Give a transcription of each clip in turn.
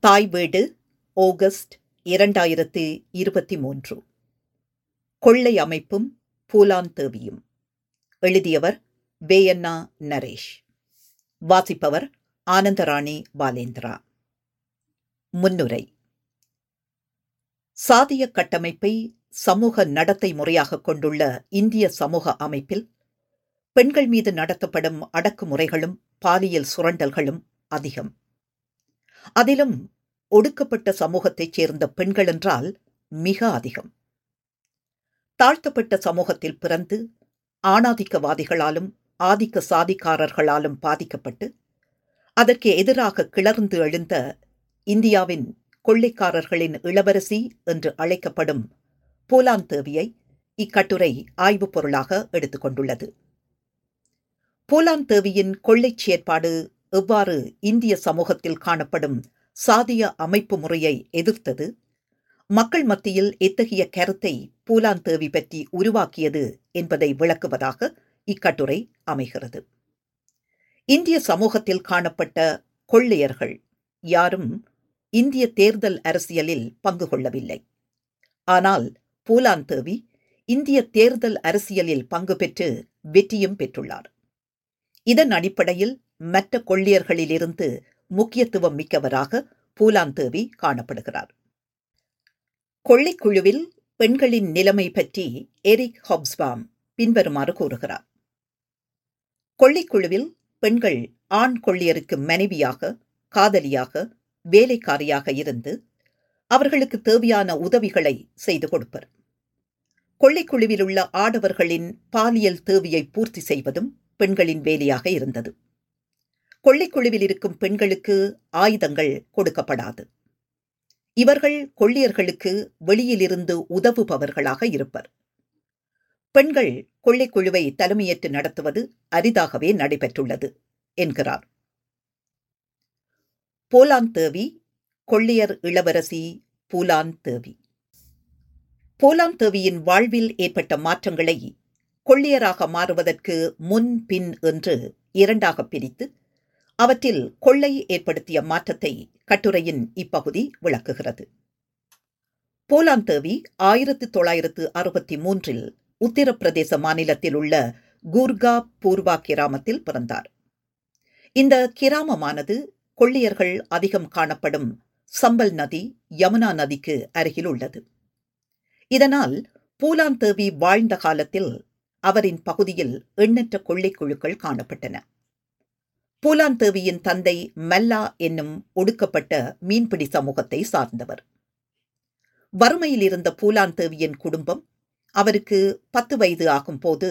தாய் வீடு ஆகஸ்ட் இரண்டாயிரத்து இருபத்தி மூன்று கொள்ளை அமைப்பும் பூலான் தேவியும். எழுதியவர் வேயண்ணா நரேஷ். வாசிப்பவர் ஆனந்தராணி பாலேந்திரா. முன்னுரை. சாதிய கட்டமைப்பை சமூக நடத்தை முறையாக கொண்டுள்ள இந்திய சமூக அமைப்பில் பெண்கள் மீது நடத்தப்படும் அடக்குமுறைகளும் பாலியல் சுரண்டல்களும் அதிகம். அதிலும் ஒடுக்கப்பட்ட சமூகத்தைச் சேர்ந்த பெண்கள் என்றால் மிக அதிகம். தாழ்த்தப்பட்ட சமூகத்தில் பிறந்து ஆணாதிக்கவாதிகளாலும் ஆதிக்க சாதிக்காரர்களாலும் பாதிக்கப்பட்டு அதற்கு எதிராக கிளர்ந்து எழுந்த இந்தியாவின் கொள்ளைக்காரர்களின் இளவரசி என்று அழைக்கப்படும் போலான் தேவியை இக்கட்டுரை ஆய்வுப் பொருளாக எடுத்துக்கொண்டுள்ளது போலான் தேவியின் கொள்ளைச் செயற்பாடு எவ்வாறு இந்திய சமூகத்தில் காணப்படும் சாதிய அமைப்பு முறையை எதிர்த்தது? மக்கள் மத்தியில் எத்தகைய கருத்தை பூலாந்தேவி பற்றி உருவாக்கியது என்பதை விளக்குவதாக இக்கட்டுரை அமைகிறது. இந்திய சமூகத்தில் காணப்பட்ட கொள்ளையர்கள் யாரும் இந்திய தேர்தல் அரசியலில் பங்கு கொள்ளவில்லை. ஆனால் பூலாந்தேவி இந்திய தேர்தல் அரசியலில் பங்கு பெற்று வெற்றியும் பெற்றுள்ளார். இதன் அடிப்படையில் மற்ற கொள்ளியர்களிலிருந்து முக்கியத்துவம் மிக்கவராக பூலான் தேவி காணப்படுகிறார். கொள்ளைக்குழுவில் பெண்களின் நிலைமை பற்றி எரிக் ஹாப்ஸ்பாம் பின்வருமாறு கூறுகிறார். கொள்ளைக்குழுவில் பெண்கள் ஆண் கொள்ளையருக்கு மனைவியாக காதலியாக வேலைக்காரியாக இருந்து அவர்களுக்கு தேவையான உதவிகளை செய்து கொடுப்பர். கொள்ளைக்குழுவில் உள்ள ஆடவர்களின் பாலியல் தேவையை பூர்த்தி செய்வதும் பெண்களின் வேலையாக இருந்தது. கொள்ளைக்குழுவில் இருக்கும் பெண்களுக்கு ஆயுதங்கள் கொடுக்கப்படாது. இவர்கள் கொள்ளியர்களுக்கு வெளியிலிருந்து உதவுபவர்களாக இருப்பர். பெண்கள் கொள்ளைக்குழுவை தலைமையேற்று நடத்துவது அரிதாகவே நடைபெற்றுள்ளது என்கிறார். போலான் தேவி கொள்ளியர் இளவரசி பூலான் தேவி. போலான் தேவியின் வாழ்வில் ஏற்பட்ட மாற்றங்களை கொள்ளியராக மாறுவதற்கு முன் பின் என்று இரண்டாக பிரித்து அவற்றில் கொள்ளை ஏற்படுத்திய மாற்றத்தை கட்டுரையின் இப்பகுதி விளக்குகிறது. போலாந்தேவி ஆயிரத்து தொள்ளாயிரத்து அறுபத்தி மூன்றில் உத்தரப்பிரதேச மாநிலத்தில் உள்ள கூர்கா பூர்வா கிராமத்தில் பிறந்தார். இந்த கிராமமானது கொள்ளையர்கள் அதிகம் காணப்படும் சம்பல் நதி யமுனா நதிக்கு அருகில் உள்ளது. இதனால் பூலாந்தேவி வாழ்ந்த காலத்தில் அவரின் பகுதியில் எண்ணற்ற கொள்ளை குழுக்கள் காணப்பட்டன. பூலாந்தேவியின் தந்தை மெல்லா என்னும் ஒடுக்கப்பட்ட மீன்பிடி சமூகத்தை சார்ந்தவர். வறுமையில் இருந்த பூலாந்தேவியின் குடும்பம் அவருக்கு பத்து வயது ஆகும் போது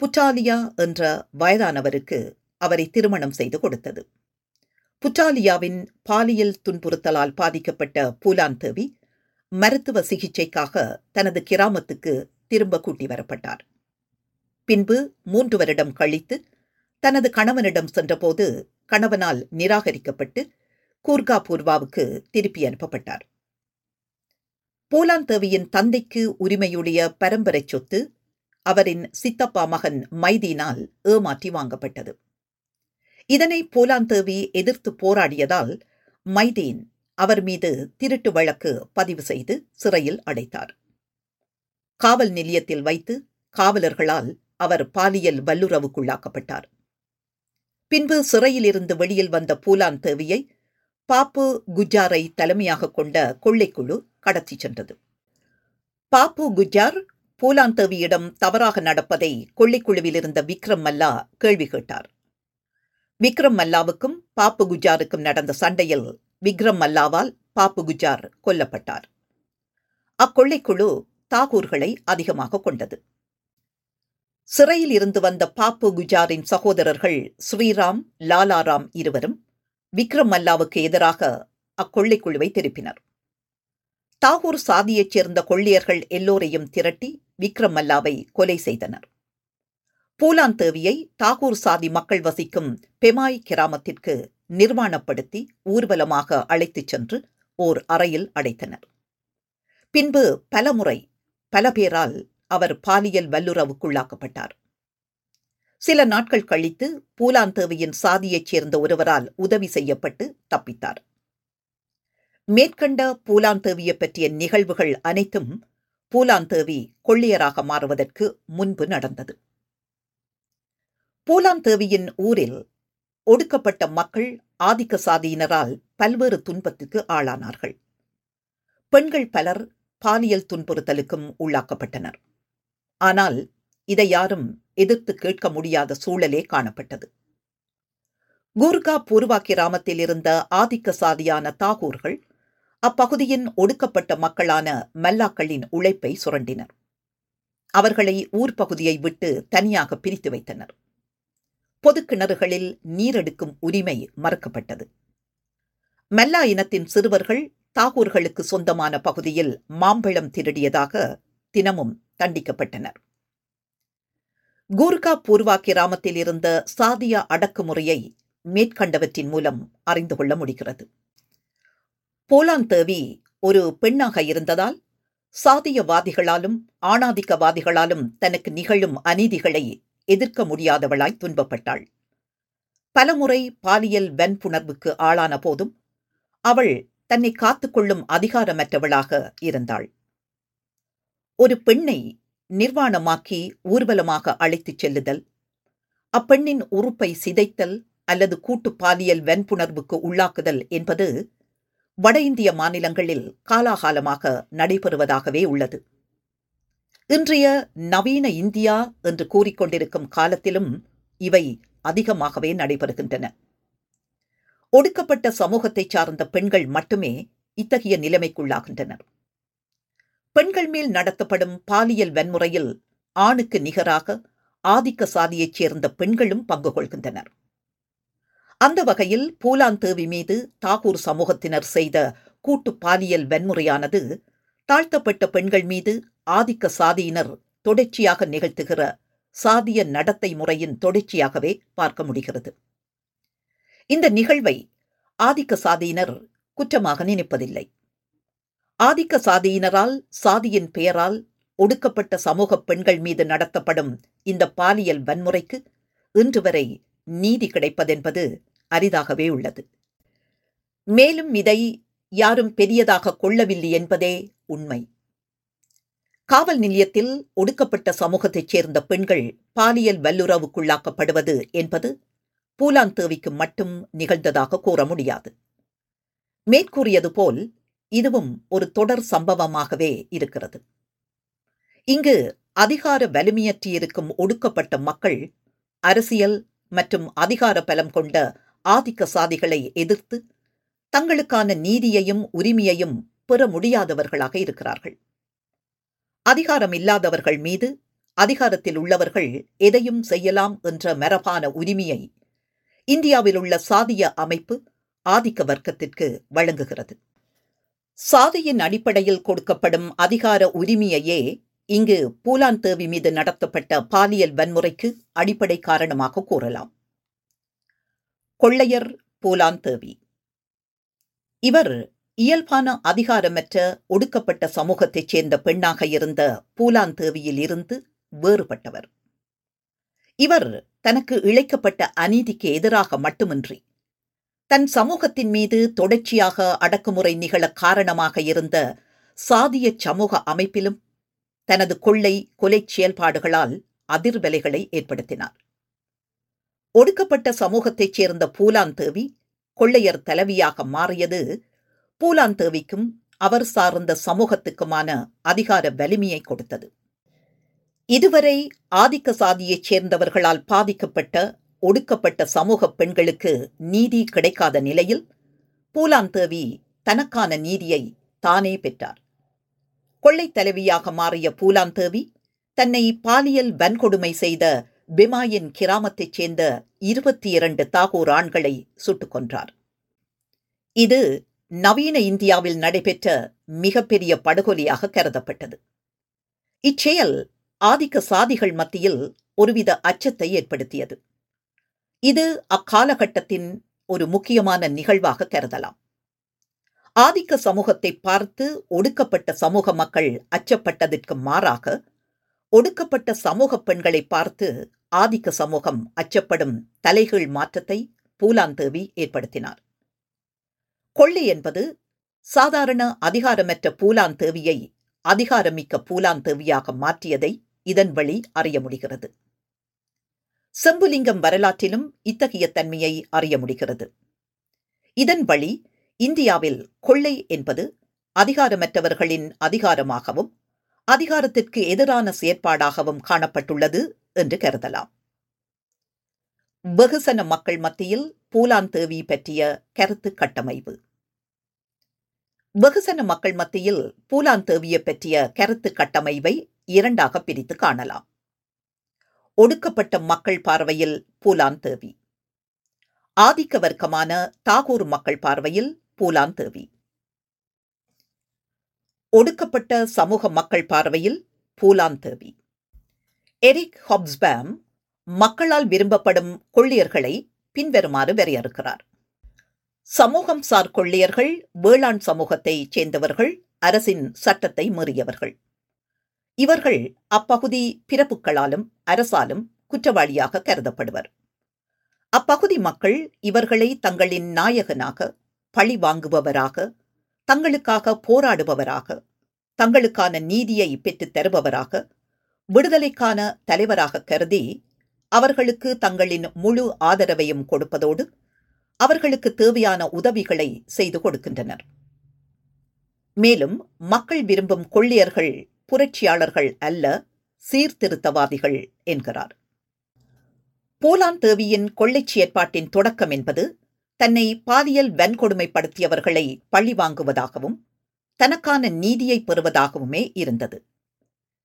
புட்டாலியா என்ற வயதானவருக்கு அவரை திருமணம் செய்து கொடுத்தது. புட்டாலியாவின் பாலியல் துன்புறுத்தலால் பாதிக்கப்பட்ட பூலாந்தேவி மருத்துவ சிகிச்சைக்காக தனது கிராமத்துக்கு திரும்ப கூட்டி வரப்பட்டார். பின்பு மூன்று வருடம் கழித்து தனது கணவனிடம் சென்றபோது கணவனால் நிராகரிக்கப்பட்டு கூர்கா பூர்வாவுக்கு திருப்பி அனுப்பப்பட்டார். போலாந்தேவியின் தந்தைக்கு உரிமையுடைய பரம்பரை சொத்து அவரின் சித்தப்பா மகன் மைதீனால் ஏமாற்றி வாங்கப்பட்டது. இதனை போலாந்தேவி எதிர்த்து போராடியதால் மைதீன் அவர் மீது திருட்டு வழக்கு பதிவு செய்து சிறையில் அடைத்தார். காவல் நிலையத்தில் வைத்து காவலர்களால் அவர் பாலியல் வல்லுறவுக்குள்ளாக்கப்பட்டார். பின்பு சிறையில் இருந்து வெளியில் வந்த பூலான் தேவியை பாப்பு குஜாரை தலைமையாக கொண்ட கொள்ளைக்குழு கடத்தி சென்றது. பாப்பு குஜார் பூலான் தேவியிடம் தவறாக நடப்பதை கொள்ளைக்குழுவில் இருந்த விக்ரம் மல்லா கேள்வி கேட்டார். விக்ரம் மல்லாவுக்கும் பாப்பு குஜாருக்கும் நடந்த சண்டையில் விக்ரம் மல்லாவால் பாப்பு குஜார் கொல்லப்பட்டார். அக்கொள்ளைக்குழு தாகூர்களை அதிகமாக கொண்டது. சிறையில் இருந்து வந்த பாப்பு குஜாரின் சகோதரர்கள் ஸ்ரீராம் லாலாராம் இருவரும் விக்ரம் மல்லாவுக்கு எதிராக அக்கொள்ளைக்குழுவை திருப்பினர். தாகூர் சாதியைச் சேர்ந்த கொள்ளையர்கள் எல்லோரையும் திரட்டி விக்ரம் மல்லாவை கொலை செய்தனர். பூலான் தேவியை தாகூர் சாதி மக்கள் வசிக்கும் பெமாய் கிராமத்திற்கு நிர்வாணப்படுத்தி ஊர்வலமாக அழைத்துச் சென்று ஓர் அறையில் அடைத்தனர். பின்பு பலமுறை பல பேரால் அவர் பாலியல் வல்லுறவுக்குள்ளாக்கப்பட்டார். சில நாட்கள் கழித்து பூலாந்தேவியின் சாதியைச் சேர்ந்த ஒருவரால் உதவி செய்யப்பட்டு தப்பித்தார். மேற்கண்ட பூலாந்தேவியை பற்றிய நிகழ்வுகள் அனைத்தும் பூலாந்தேவி கொள்ளையராக மாறுவதற்கு முன்பு நடந்தது. பூலாந்தேவியின் ஊரில் ஒடுக்கப்பட்ட மக்கள் ஆதிக்க சாதியினரால் பல்வேறு துன்பத்துக்கு ஆளானார்கள். பெண்கள் பலர் பாலியல் துன்புறுத்தலுக்கும் உள்ளாக்கப்பட்டனர். ஆனால் இதை யாரும் எதிர்த்து கேட்க முடியாத சூழலே காணப்பட்டது. கூர்கா பூர்வா கிராமத்தில் இருந்த ஆதிக்க சாதியான தாகூர்கள் அப்பகுதியின் ஒடுக்கப்பட்ட மக்களான மல்லாக்களின் உழைப்பை சுரண்டினர். அவர்களை ஊர் பகுதியை விட்டு தனியாக பிரித்து வைத்தனர். பொது கிணறுகளில் நீரெடுக்கும் உரிமை மறுக்கப்பட்டது. மல்லா இனத்தின் சிறுவர்கள் தாகூர்களுக்கு சொந்தமான பகுதியில் மாம்பழம் திருடியதாக தினமும் தண்டிக்கப்பட்டனர். கூர்கா பூர்வா கிராமத்தில் இருந்த சாதியா அடக்குமுறையை மேற்கண்டவற்றின் மூலம் அறிந்து கொள்ள முடிகிறது. போலாந்தேவி ஒரு பெண்ணாக இருந்ததால் சாதியவாதிகளாலும் ஆணாதிக்கவாதிகளாலும் தனக்கு நிகழும் அநீதிகளை எதிர்க்க முடியாதவளாய் துன்பப்பட்டாள். பலமுறை பாலியல் வன்புணர்வுக்கு ஆளான போதும் அவள் தன்னை காத்துக்கொள்ளும் அதிகாரமற்றவளாக இருந்தாள். ஒரு பெண்ணை நிர்வாணமாக்கி ஊர்வலமாக அழைத்துச் செல்லுதல் அப்பெண்ணின் உறுப்பை சிதைத்தல் அல்லது கூட்டு பாலியல் வன்புணர்வுக்கு உள்ளாக்குதல் என்பது வட இந்திய மாநிலங்களில் காலாகாலமாக நடைபெறுவதாகவே உள்ளது. இன்றைய நவீன இந்தியா என்று கூறிக்கொண்டிருக்கும் காலத்திலும் இவை அதிகமாகவே நடைபெறுகின்றன. ஒடுக்கப்பட்ட சமூகத்தைச் சார்ந்த பெண்கள் மட்டுமே இத்தகைய நிலைமைக்குள்ளாகின்றனர். பெண்கள் மேல் நடத்தப்படும் பாலியல் வன்முறையில் ஆணுக்கு நிகராக ஆதிக்க சாதியைச் சேர்ந்த பெண்களும் பங்கு கொள்கின்றனர். அந்த வகையில் பூலாந்தேவி மீது தாகூர் சமூகத்தினர் செய்த கூட்டு பாலியல் வன்முறையானது தாழ்த்தப்பட்ட பெண்கள் மீது ஆதிக்க சாதியினர் தொடர்ச்சியாக நிகழ்த்துகிற சாதிய நடத்தை முறையின் தொடர்ச்சியாகவே பார்க்க முடிகிறது. இந்த நிகழ்வை ஆதிக்க சாதியினர் குற்றமாக நினைப்பதில்லை. ஆதிக்க சாதியினரால் சாதியின் பெயரால் ஒடுக்கப்பட்ட சமூக பெண்கள் மீது நடத்தப்படும் இந்த பாலியல் வன்முறைக்கு இன்று வரை நீதி கிடைப்பதென்பது அரிதாகவே உள்ளது. மேலும் இதை யாரும் பெரியதாக கொள்ளவில்லை என்பதே உண்மை. காவல் நிலையத்தில் ஒடுக்கப்பட்ட சமூகத்தைச் சேர்ந்த பெண்கள் பாலியல் வல்லுறவுக்குள்ளாக்கப்படுவது என்பது பூலாந்தேவிக்கு மட்டும் நிகழ்ந்ததாக கூற முடியாது. மேற்கூறியது போல் இதுவும் ஒரு தொடர் சம்பவமாகவே இருக்கிறது. இங்கு அதிகார வலிமையற்றியிருக்கும் ஒடுக்கப்பட்ட மக்கள் அரசியல் மற்றும் அதிகார பலம் கொண்ட ஆதிக்க சாதிகளை எதிர்த்து தங்களுக்கான நீதியையும் உரிமையையும் பெற முடியாதவர்களாக இருக்கிறார்கள். அதிகாரம் இல்லாதவர்கள் மீது அதிகாரத்தில் உள்ளவர்கள் எதையும் செய்யலாம் என்ற மரபான உரிமையை இந்தியாவில் உள்ள சாதிய அமைப்பு ஆதிக்க வர்க்கத்திற்கு வழங்குகிறது. சாதியின் அடிப்படையில் கொடுக்கப்படும் அதிகார உரிமையையே இங்கு பூலாந்தேவி மீது நடத்தப்பட்ட பாலியல் வன்முறைக்கு அடிப்படை காரணமாக கூறலாம். கொள்ளையர் பூலாந்தேவி இவர் இயல்பான அதிகாரமற்ற ஒடுக்கப்பட்ட சமூகத்தைச் சேர்ந்த பெண்ணாக இருந்த பூலாந்தேவியில் இருந்து வேறுபட்டவர். இவர் தனக்கு இழைக்கப்பட்ட அநீதிக்கு எதிராக மட்டுமின்றி தன் சமூகத்தின் மீது தொடர்ச்சியாக அடக்குமுறை நிகழ காரணமாக இருந்த சாதிய சமூக அமைப்பிலும் தனது கொள்ளை கொலை செயல்பாடுகளால் அதிர்வலைகளை ஏற்படுத்தினார். ஒடுக்கப்பட்ட சமூகத்தைச் சேர்ந்த பூலாந்தேவி கொள்ளையர் தலைவியாக மாறியது பூலாந்தேவிக்கும் அவர் சார்ந்த சமூகத்துக்குமான அதிகார வலிமையை கொடுத்தது. இதுவரை ஆதிக்க சாதியைச் சேர்ந்தவர்களால் பாதிக்கப்பட்ட ஒடுக்கப்பட்ட சமூக பெண்களுக்கு நீதி கிடைக்காத நிலையில் பூலாந்தேவி தனக்கான நீதியை தானே பெற்றார். கொள்ளை தலைவியாக மாறிய பூலாந்தேவி தன்னை பாலியல் வன்கொடுமை செய்த பிமாயின் கிராமத்தைச் சேர்ந்த இருபத்தி இரண்டு தாகூர் ஆண்களை சுட்டுக் கொன்றார். இது நவீன இந்தியாவில் நடைபெற்ற மிகப்பெரிய படுகொலையாக கருதப்பட்டது. இச்செயல் ஆதிக்க சாதிகள் மத்தியில் ஒருவித அச்சத்தை ஏற்படுத்தியது. இது அக்காலகட்டத்தின் ஒரு முக்கியமான நிகழ்வாக கருதலாம். ஆதிக்க சமூகத்தை பார்த்து ஒடுக்கப்பட்ட சமூக மக்கள் அச்சப்பட்டதற்கு மாறாக ஒடுக்கப்பட்ட சமூக பெண்களை பார்த்து ஆதிக்க சமூகம் அச்சப்படும் தலைகீழ் மாற்றத்தை பூலாந்தேவி ஏற்படுத்தினார். கொள்ளை என்பது சாதாரண அதிகாரமற்ற பூலாந்தேவியை அதிகாரமிக்க பூலாந்தேவியாக மாற்றியதை இதன் வழி அறிய முடிகிறது. செம்புலிங்கம் வரலாற்றிலும் இத்தகைய தன்மையை அறிய முடிகிறது. இதன் வழி இந்தியாவில் கொள்ளை என்பது அதிகாரமற்றவர்களின் அதிகாரமாகவும் அதிகாரத்திற்கு எதிரான செயற்பாடாகவும் காணப்பட்டுள்ளது என்று கருதலாம். வெகுசன மக்கள் மத்தியில் பூலான் தேவி பற்றிய கருத்து கட்டமைப்பு. வெகுசன மக்கள் மத்தியில் பூலான் தேவியை பற்றிய கருத்து கட்டமைவை இரண்டாக பிரித்து காணலாம். ஒடுக்கப்பட்ட மக்கள் பார்வையில் பூலான் தேவி. ஆதிக்க வர்க்கமான தாகூர் மக்கள் பார்வையில் பூலான் தேவி. ஒடுக்கப்பட்ட சமூக மக்கள் பார்வையில் பூலான் தேவி. எரிக் ஹாப்ஸ்பேம் மக்களால் விரும்பப்படும் கொள்ளியர்களை பின்வருமாறு வரையறுக்கிறார். சமூகம் சார் கொள்ளியர்கள் வேளாண் சமூகத்தைச் சேர்ந்தவர்கள் அரசின் சட்டத்தை மீறியவர்கள். இவர்கள் அப்பகுதி பிறப்புகளாலும் அரசாலும் குற்றவாளியாக கருதப்படுவர். அப்பகுதி மக்கள் இவர்களை தங்களின் நாயகனாக பழி வாங்குபவராக தங்களுக்காக போராடுபவராக தங்களுக்கான நீதியை பெற்றுத் தருபவராக விடுதலைக்கான தலைவராக கருதி அவர்களுக்கு தங்களின் முழு ஆதரவையும் கொடுப்பதோடு அவர்களுக்கு தேவையான உதவிகளை செய்து கொடுக்கின்றனர். மேலும் மக்கள் விரும்பும் கொள்ளியர்கள் புரட்சியாளர்கள் அல்ல சீர்திருத்தவாதிகள் என்கிறார். போலான் தேவியின் கொள்ளைச் செயற்பாட்டின் தொடக்கம் என்பது தன்னை பாலியல் வன்கொடுமைப்படுத்தியவர்களை பழி வாங்குவதாகவும் தனக்கான நீதியை பெறுவதாகவுமே இருந்தது.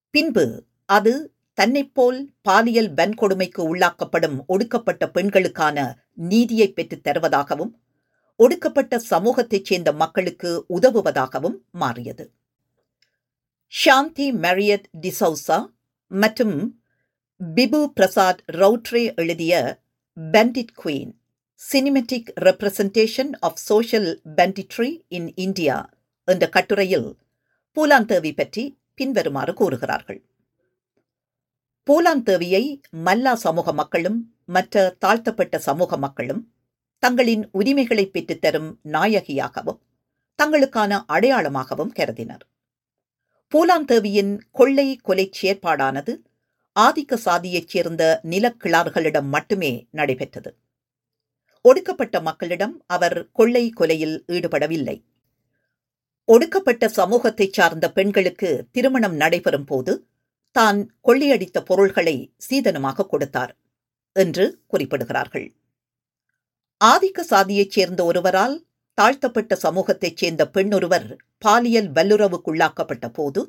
பின்பு அது தன்னைப்போல் பாலியல் வன்கொடுமைக்கு உள்ளாக்கப்படும் ஒடுக்கப்பட்ட பெண்களுக்கான நீதியை பெற்றுத் தருவதாகவும் ஒடுக்கப்பட்ட சமூகத்தைச் சேர்ந்த மக்களுக்கு உதவுவதாகவும் மாறியது. ஷாந்தி மேரியட் டிசௌசா மற்றும் பிபு பிரசாத் ரவுட்ரே எழுதிய Bandit Queen cinematic representation of social banditry in India என்ற கட்டுரையில் பூலாந்தேவி பற்றி பின்வருமாறு கூறுகிறார்கள். பூலாந்தேவியை மல்லா சமூக மக்களும் மற்ற தாழ்த்தப்பட்ட சமூக மக்களும் தங்களின் உரிமைகளை பெற்றுத்தரும் நாயகியாகவும் தங்களுக்கான அடையாளமாகவும் கருதினர். பூலாந்தேவியின் கொள்ளை கொலை செயற்பாடானது ஆதிக்க சாதியைச் சேர்ந்த நிலக்கிழார்களிடம் மட்டுமே நடைபெற்றது. ஒடுக்கப்பட்ட மக்களிடம் அவர் கொள்ளை கொலையில் ஈடுபடவில்லை. ஒடுக்கப்பட்ட சமூகத்தைச் சார்ந்த பெண்களுக்கு திருமணம் நடைபெறும் போது தான் கொள்ளையடித்த பொருள்களை சீதனமாக கொடுத்தார் என்று குறிப்பிடுகிறார்கள். ஆதிக்க சாதியைச் சேர்ந்த ஒருவரால் தாழ்த்தப்பட்ட சமூகத்தைச் சேர்ந்த பெண்ணொருவர் பாலியல் வல்லுறவுக்குள்ளாக்கப்பட்ட போது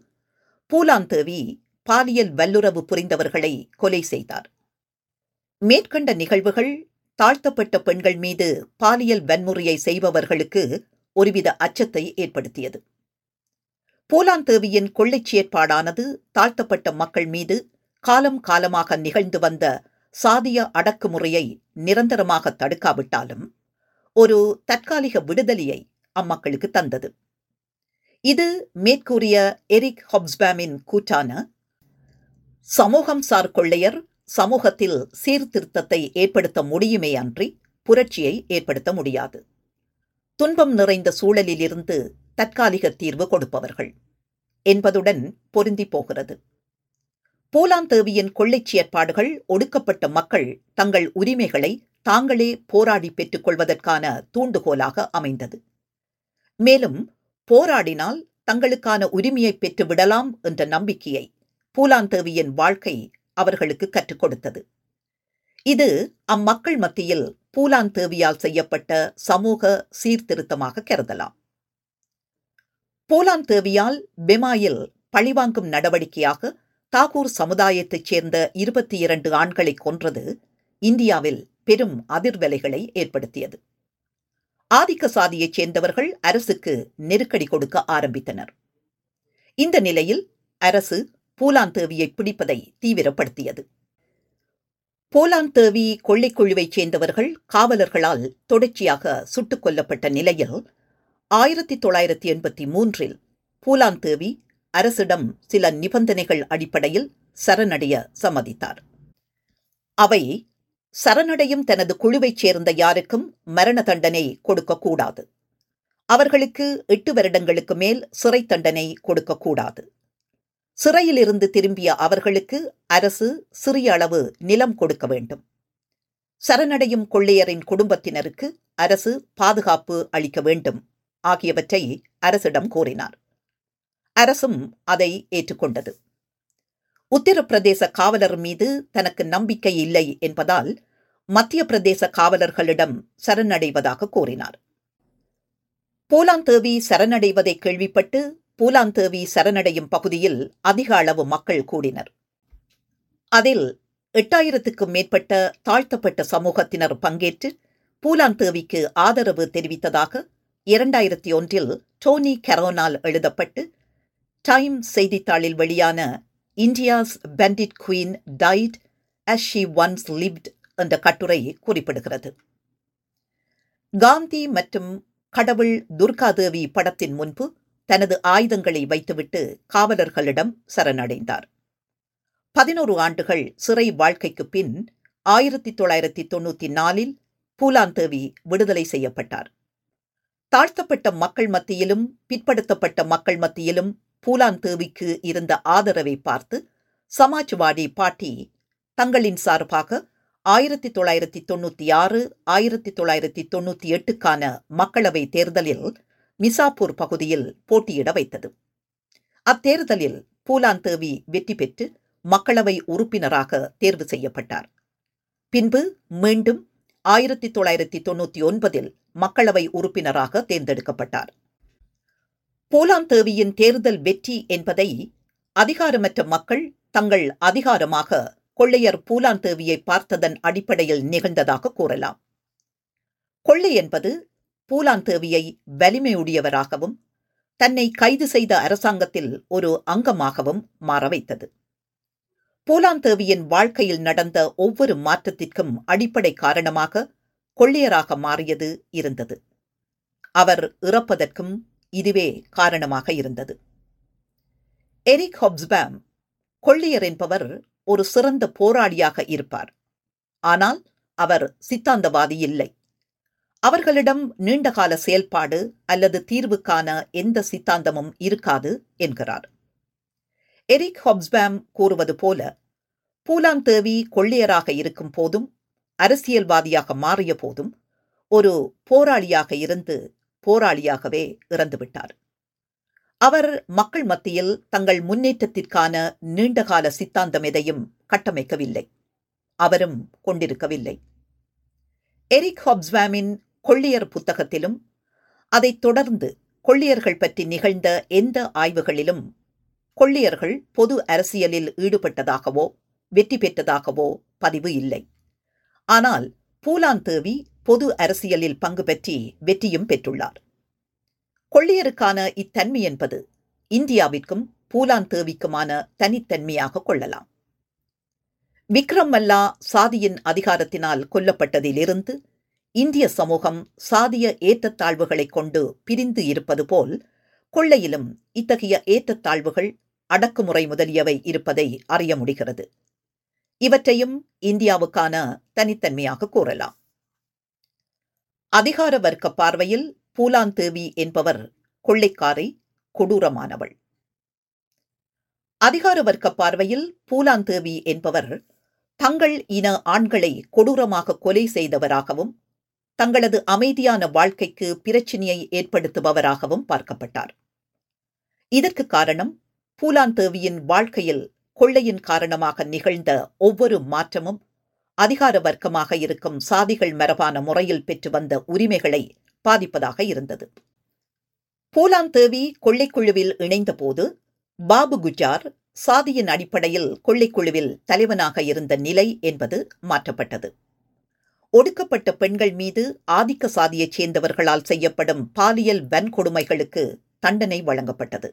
பூலாந்தேவி பாலியல் வல்லுறவு புரிந்தவர்களை கொலை செய்தார். மேற்கண்ட நிகழ்வுகள் தாழ்த்தப்பட்ட பெண்கள் மீது பாலியல் வன்முறையை செய்பவர்களுக்கு ஒருவித அச்சத்தை ஏற்படுத்தியது. பூலாந்தேவியின் கொள்ளைச் செயற்பாடானது தாழ்த்தப்பட்ட மக்கள் மீது காலம் காலமாக நிகழ்ந்து வந்த சாதிய அடக்குமுறையை நிரந்தரமாக தடுக்காவிட்டாலும் ஒரு தற்காலிக விடுதலையை அம்மக்களுக்கு தந்தது. இது மேற்கூறிய எரிக் ஹப்ஸ்பேமின் கூட்டான சமூகம் சார் கொள்ளையர் சமூகத்தில் சீர்திருத்தத்தை ஏற்படுத்த முடியுமே அன்றி புரட்சியை ஏற்படுத்த முடியாது. துன்பம் நிறைந்த சூழலிலிருந்து தற்காலிக தீர்வு கொடுப்பவர்கள் என்பதுடன் பொருந்தி போகிறது. போலாந்தேவியின் கொள்ளைச் செயற்பாடுகள் ஒடுக்கப்பட்ட மக்கள் தங்கள் உரிமைகளை தாங்களே போராடி பெற்றுக் கொள்வதற்கான தூண்டுகோலாக அமைந்தது. மேலும் போராடினால் தங்களுக்கான உரிமையை பெற்று விடலாம் என்ற நம்பிக்கையை பூலாந்தேவியின் வாழ்க்கை அவர்களுக்கு கற்றுக் கொடுத்தது. இது அம்மக்கள் மத்தியில் பூலாந்தேவியால் செய்யப்பட்ட சமூக சீர்திருத்தமாக கருதலாம். பூலாந்தேவியால் பெமாயில் பழிவாங்கும் நடவடிக்கையாக தாகூர் சமுதாயத்தைச் சேர்ந்த இருபத்தி இரண்டு ஆண்களை கொன்றது இந்தியாவில் பெரும் அதிர்வலைகளை ஏற்படுத்தியது. ஆதிக்க சாதியைச் சேர்ந்தவர்கள் அரசுக்கு நெருக்கடி கொடுக்க ஆரம்பித்தனர். இந்த நிலையில் அரசு பூலாந்தேவியை பிடிப்பதை தீவிரப்படுத்தியது. போலாந்தேவி கொள்ளைக்குழுவைச் சேர்ந்தவர்கள் காவலர்களால் தொடர்ச்சியாக சுட்டுக் கொல்லப்பட்ட நிலையில் ஆயிரத்தி தொள்ளாயிரத்தி எண்பத்தி மூன்றில் பூலாந்தேவி அரசிடம் சில நிபந்தனைகள் அடிப்படையில் சரணடைய சம்மதித்தார். அவை சரணடையும் தனது குழுவைச் சேர்ந்த யாருக்கும் மரண தண்டனை கொடுக்கக்கூடாது. அவர்களுக்கு எட்டு வருடங்களுக்கு மேல் சிறை தண்டனை கொடுக்கக்கூடாது. சிறையிலிருந்து திரும்பிய அவர்களுக்கு அரசு சிறிய அளவு நிலம் கொடுக்க வேண்டும். சரணடையும் கொள்ளையரின் குடும்பத்தினருக்கு அரசு பாதுகாப்பு அளிக்க வேண்டும் ஆகியவற்றை அரசிடம் கோரினார். அரசும் அதை ஏற்றுக்கொண்டது. உத்தரப்பிரதேச காவலர் மீது தனக்கு நம்பிக்கை இல்லை என்பதால் மத்திய பிரதேச காவலர்களிடம் சரணடைவதாக கூறினார். பூலாந்தேவி சரணடைவதை கேள்விப்பட்டு பூலாந்தேவி சரணடையும் பகுதியில் அதிக அளவு மக்கள் கூடினர். அதில் எட்டாயிரத்துக்கும் மேற்பட்ட தாழ்த்தப்பட்ட சமூகத்தினர் பங்கேற்று பூலாந்தேவிக்கு ஆதரவு தெரிவித்ததாக இரண்டாயிரத்தி ஒன்றில் டோனி கரோனால் எழுதப்பட்டு டைம் செய்தித்தாளில் வெளியான India's Bandit Queen tied as she once lived என்ற கட்டுரை குறிப்பிடுகிறது. காந்தி மற்றும் கடவுள் துர்காதேவி படத்தின் முன்பு தனது ஆயுதங்களை வைத்துவிட்டு காவலர்களிடம் சரணடைந்தார். பதினோரு ஆண்டுகள் சிறை வாழ்க்கைக்கு பின் ஆயிரத்தி தொள்ளாயிரத்தி தொண்ணூத்தி நாலில் பூலாந்தேவி விடுதலை செய்யப்பட்டார். தாழ்த்தப்பட்ட மக்கள் மத்தியிலும் பிற்படுத்தப்பட்ட மக்கள் மத்தியிலும் பூலாந்தேவிக்கு இருந்த ஆதரவை பார்த்து சமாஜ்வாடி பாட்டி தங்களின் சார்பாக ஆயிரத்தி தொள்ளாயிரத்தி தொண்ணூத்தி ஆறு ஆயிரத்தி தொள்ளாயிரத்தி தொண்ணூத்தி எட்டுக்கான மக்களவை தேர்தலில் மிசாப்பூர் பகுதியில் போட்டியிட வைத்தது. அத்தேர்தலில் பூலாந்தேவி வெற்றி பெற்று மக்களவை உறுப்பினராக தேர்வு செய்யப்பட்டார். பின்பு மீண்டும் ஆயிரத்தி தொள்ளாயிரத்தி தொண்ணூத்தி ஒன்பதில் மக்களவை உறுப்பினராக தேர்ந்தெடுக்கப்பட்டார். பூலாந்தேவியின் தேர்தல் வெற்றி என்பதை அதிகாரமற்ற மக்கள் தங்கள் அதிகாரமாக கொள்ளையர் பூலாந்தேவியை பார்த்ததன் அடிப்படையில் நிகழ்ந்ததாக கூறலாம். கொள்ளை என்பது பூலாந்தேவியை வலிமையுடையவராகவும் தன்னை கைது செய்த அரசாங்கத்தில் ஒரு அங்கமாகவும் மாற வைத்தது. பூலாந்தேவியின் வாழ்க்கையில் நடந்த ஒவ்வொரு மாற்றத்திற்கும் அடிப்படை காரணமாக கொள்ளையராக மாறியது இருந்தது. அவர் இறப்பதற்கும் இதுவே காரணமாக இருந்தது. எரிக் ஹொப்ஸ்பேம் கொள்ளையர் என்பவர் ஒரு சிறந்த போராளியாக இருப்பார். ஆனால் அவர் சித்தாந்தவாதி இல்லை. அவர்களிடம் நீண்டகால செயல்பாடு அல்லது தீர்வுக்கான எந்த சித்தாந்தமும் இருக்காது என்கிறார். எரிக் ஹொப்ஸ்பேம் கூறுவது போல பூலாந்தேவி கொள்ளையராக இருக்கும் போதும் அரசியல்வாதியாக மாறிய போதும் ஒரு போராளியாக இருந்து போராளியாகவே இறந்துவிட்டார். அவர் மக்கள் மத்தியில் தங்கள் முன்னேற்றத்திற்கான நீண்டகால சித்தாந்தம் எதையும் கட்டமைக்கவில்லை. அவரும் கொண்டிருக்கவில்லை. எரிக் ஹாப்ஸ்வாமின் கொள்ளியர் புத்தகத்திலும் அதைத் தொடர்ந்து கொள்ளியர்கள் பற்றி நிகழ்ந்த எந்த ஆய்வுகளிலும் கொள்ளியர்கள் பொது அரசியலில் ஈடுபட்டதாகவோ வெற்றி பெற்றதாகவோ பதிவு இல்லை. ஆனால் பூலாந்தேவி பொது அரசியலில் பங்கு பெற்றி வெற்றியும் பெற்றுள்ளார். கொள்ளையருக்கான இத்தன்மை என்பது இந்தியாவிற்கும் பூலாந்தேவிக்குமான தனித்தன்மையாக கொள்ளலாம். விக்ரம் மல்லா சாதியின் அதிகாரத்தினால் கொல்லப்பட்டதிலிருந்து இந்திய சமூகம் சாதிய ஏற்றத்தாழ்வுகளைக் கொண்டு பிரிந்து இருப்பது போல் கொள்ளையிலும் இத்தகைய ஏற்றத்தாழ்வுகள் அடக்குமுறை முதலியவை இருப்பதை அறிய முடிகிறது. இவற்றையும் இந்தியாவுக்கான தனித்தன்மையாக கூறலாம். அதிகார வர்க்க பார்வையில் பூலாந்தேவி என்பவர் கொள்ளைக்காரை கொடூரமானவள். அதிகார வர்க்க பார்வையில் பூலாந்தேவி என்பவர் தங்கள் இன ஆண்களை கொடூரமாக கொலை செய்தவராகவும் தங்களது அமைதியான வாழ்க்கைக்கு பிரச்சினையை ஏற்படுத்துபவராகவும் பார்க்கப்பட்டார். இதற்கு காரணம் பூலாந்தேவியின் வாழ்க்கையில் கொள்ளையின் காரணமாக நிகழ்ந்த ஒவ்வொரு மாற்றமும் அதிகார வர்க்கமாக இருக்கும் சாதிகள் மரபான முறையில் பெற்று வந்த உரிமைகளை பாதிப்பதாக இருந்தது. பூலாந்தேவி கொள்ளைக்குழுவில் இணைந்தபோது பாபு குஜார் சாதியின் அடிப்படையில் கொள்ளைக்குழுவில் தலைவனாக இருந்த நிலை என்பது மாற்றப்பட்டது. ஒடுக்கப்பட்ட பெண்கள் மீது ஆதிக்க சாதியைச் சேர்ந்தவர்களால் செய்யப்படும் பாலியல் வன்கொடுமைகளுக்கு தண்டனை வழங்கப்பட்டது.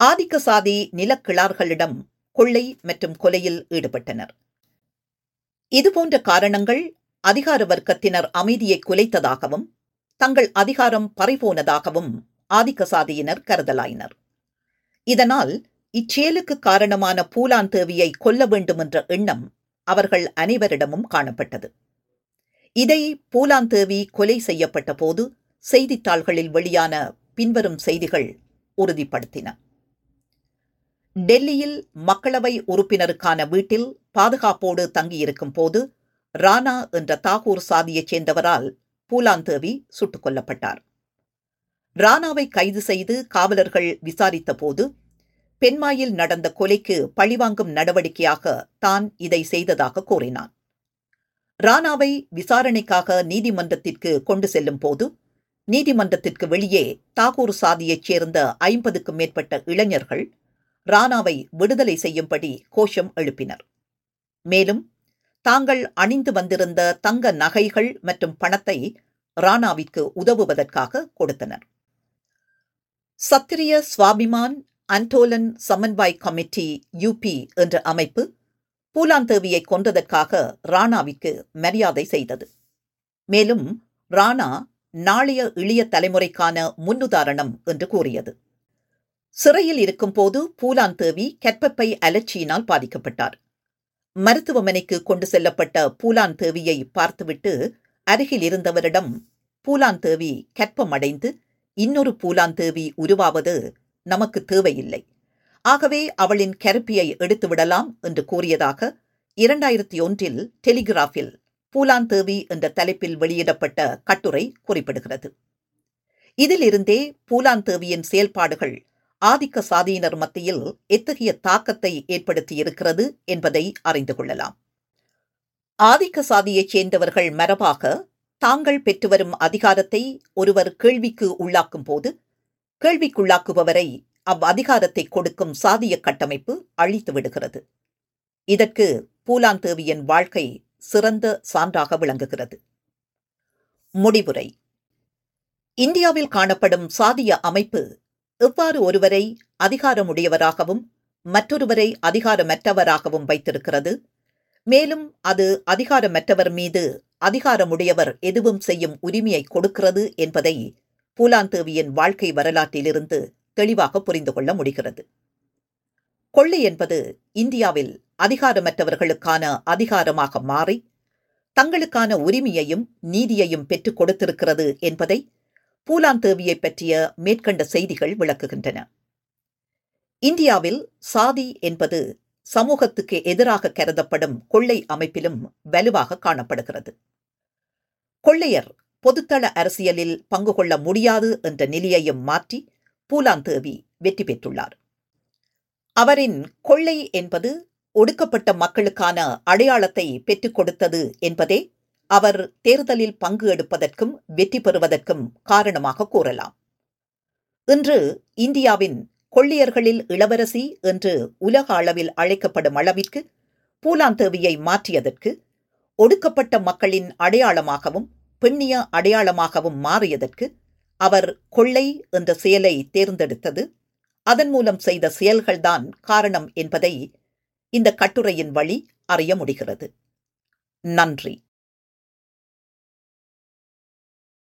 ஆதிக்க சாதி நிலக்கிழார்களிடம் கொள்ளை மற்றும் கொலையில் ஈடுபட்டனர். இதுபோன்ற காரணங்கள் அதிகார வர்க்கத்தினர் அமைதியை குலைத்ததாகவும் தங்கள் அதிகாரம் பறிபோனதாகவும் ஆதிக்க சாதியினர் கருதலாயினர். இதனால் இச்செயலுக்கு காரணமான பூலாந்தேவியை கொல்ல வேண்டும் என்ற எண்ணம் அவர்கள் அனைவரிடமும் காணப்பட்டது. இதை பூலாந்தேவி கொலை செய்யப்பட்ட போது செய்தித்தாள்களில் வெளியான பின்வரும் செய்திகள் உறுதிப்படுத்தின. டெல்லியில் மக்களவை உறுப்பினருக்கான வீட்டில் பாதுகாப்போடு தங்கியிருக்கும் போது ராணா என்ற தாகூர் சாதியைச் சேர்ந்தவரால் பூலாந்தேவி சுட்டுக் கொல்லப்பட்டார் ராணாவை கைது செய்து காவலர்கள் விசாரித்த போது பெண்மாயில் நடந்த கொலைக்கு பழிவாங்கும் நடவடிக்கையாக தான் இதை செய்ததாக கூறினான். ராணாவை விசாரணைக்காக நீதிமன்றத்திற்கு கொண்டு செல்லும் போது நீதிமன்றத்திற்கு வெளியே தாகூர் சாதியைச் சேர்ந்த ஐம்பதுக்கும் மேற்பட்ட இளைஞர்கள் ராணாவை விடுதலை செய்யும்படி கோஷம் எழுப்பினர். மேலும் தாங்கள் அணிந்து வந்திருந்த தங்க நகைகள் மற்றும் பணத்தை ராணாவிற்கு உதவுவதற்காக கொடுத்தனர். சத்திரிய சுவாபிமான் அன்டோலன் சமன்வாய் கமிட்டி யூபி என்ற அமைப்பு பூலாந்தேவியை கொன்றதற்காக ராணாவிற்கு மரியாதை செய்தது. மேலும் ராணா நாளைய இளைய தலைமுறைக்கான முன்னுதாரணம் என்று கூறியது. சிறையில் இருக்கும்போது பூலாந்தேவி கற்பப்பை அலர்ச்சியினால் பாதிக்கப்பட்டார். மருத்துவமனைக்கு கொண்டு செல்லப்பட்ட பூலான் தேவியை பார்த்துவிட்டு அருகில் இருந்தவரிடம் பூலான் தேவி கற்பமடைந்து இன்னொரு பூலான் தேவி உருவாவது நமக்கு தேவையில்லை. ஆகவே அவளின் கருப்பியை எடுத்துவிடலாம் என்று கூறியதாக இரண்டாயிரத்தி ஒன்றில் டெலிகிராஃபில் பூலான் தேவி என்ற தலைப்பில் வெளியிடப்பட்ட கட்டுரை குறிப்பிடுகிறது. இதிலிருந்தே பூலான் தேவியின் செயல்பாடுகள் ஆதிக்க சாதியினர் மத்தியில் எத்தகைய தாக்கத்தை ஏற்படுத்தியிருக்கிறது என்பதை அறிந்து கொள்ளலாம். ஆதிக்க சாதியைச் சேர்ந்தவர்கள் மரபாக தாங்கள் பெற்று வரும் அதிகாரத்தை ஒருவர் கேள்விக்கு உள்ளாக்கும் போது கேள்விக்குள்ளாக்குபவரை அவ் அதிகாரத்தை கொடுக்கும் சாதிய கட்டமைப்பு அழித்து விடுகிறது. இதற்கு பூலான் தேவியின் வாழ்க்கை சிறந்த சான்றாக விளங்குகிறது. முடிவுரை. இந்தியாவில் காணப்படும் சாதிய அமைப்பு எவ்வாறு ஒருவரை அதிகாரமுடையவராகவும் மற்றொருவரை அதிகாரமற்றவராகவும் வைத்திருக்கிறது? மேலும் அது அதிகாரமற்றவர் மீது அதிகாரமுடையவர் எதுவும் செய்யும் உரிமையை கொடுக்கிறது என்பதை பூலாந்தேவியின் வாழ்க்கை வரலாற்றிலிருந்து தெளிவாக புரிந்து கொள்ள முடிகிறது. கொள்ளை என்பது இந்தியாவில் அதிகாரமற்றவர்களுக்கான அதிகாரமாக மாறி தங்களுக்கான உரிமையையும் நீதியையும் பெற்றுக் கொடுத்திருக்கிறது என்பதை பூலாந்தேவியை பற்றிய மேற்கண்ட செய்திகள் விளக்குகின்றன. இந்தியாவில் சாதி என்பது சமூகத்துக்கு எதிராக கருதப்படும் கொள்ளை அமைப்பிலும் வலுவாக காணப்படுகிறது. கொள்ளையர் பொதுத்தள அரசியலில் பங்கு கொள்ள முடியாது என்ற நிலையையும் மாற்றி பூலாந்தேவி வெற்றி பெற்றுள்ளார். அவரின் கொள்ளை என்பது ஒடுக்கப்பட்ட மக்களுக்கான அடையாளத்தை பெற்றுக் கொடுத்தது என்பதே அவர் தேர்தலில் பங்கு எடுப்பதற்கும் வெற்றி பெறுவதற்கும் காரணமாக கூறலாம். இன்று இந்தியாவின் கொள்ளையர்களில் இளவரசி என்று உலக அளவில் அழைக்கப்படும் அளவிற்கு பூலாந்தேவியை மாற்றியதற்கு ஒடுக்கப்பட்ட மக்களின் அடையாளமாகவும் பெண்ணிய அடையாளமாகவும் மாறியதற்கு அவர் கொள்ளை என்ற செயலை தேர்ந்தெடுத்தது. அதன் மூலம் செய்த செயல்கள்தான் காரணம் என்பதை இந்த கட்டுரையின் வழி அறிய முடிகிறது. நன்றி.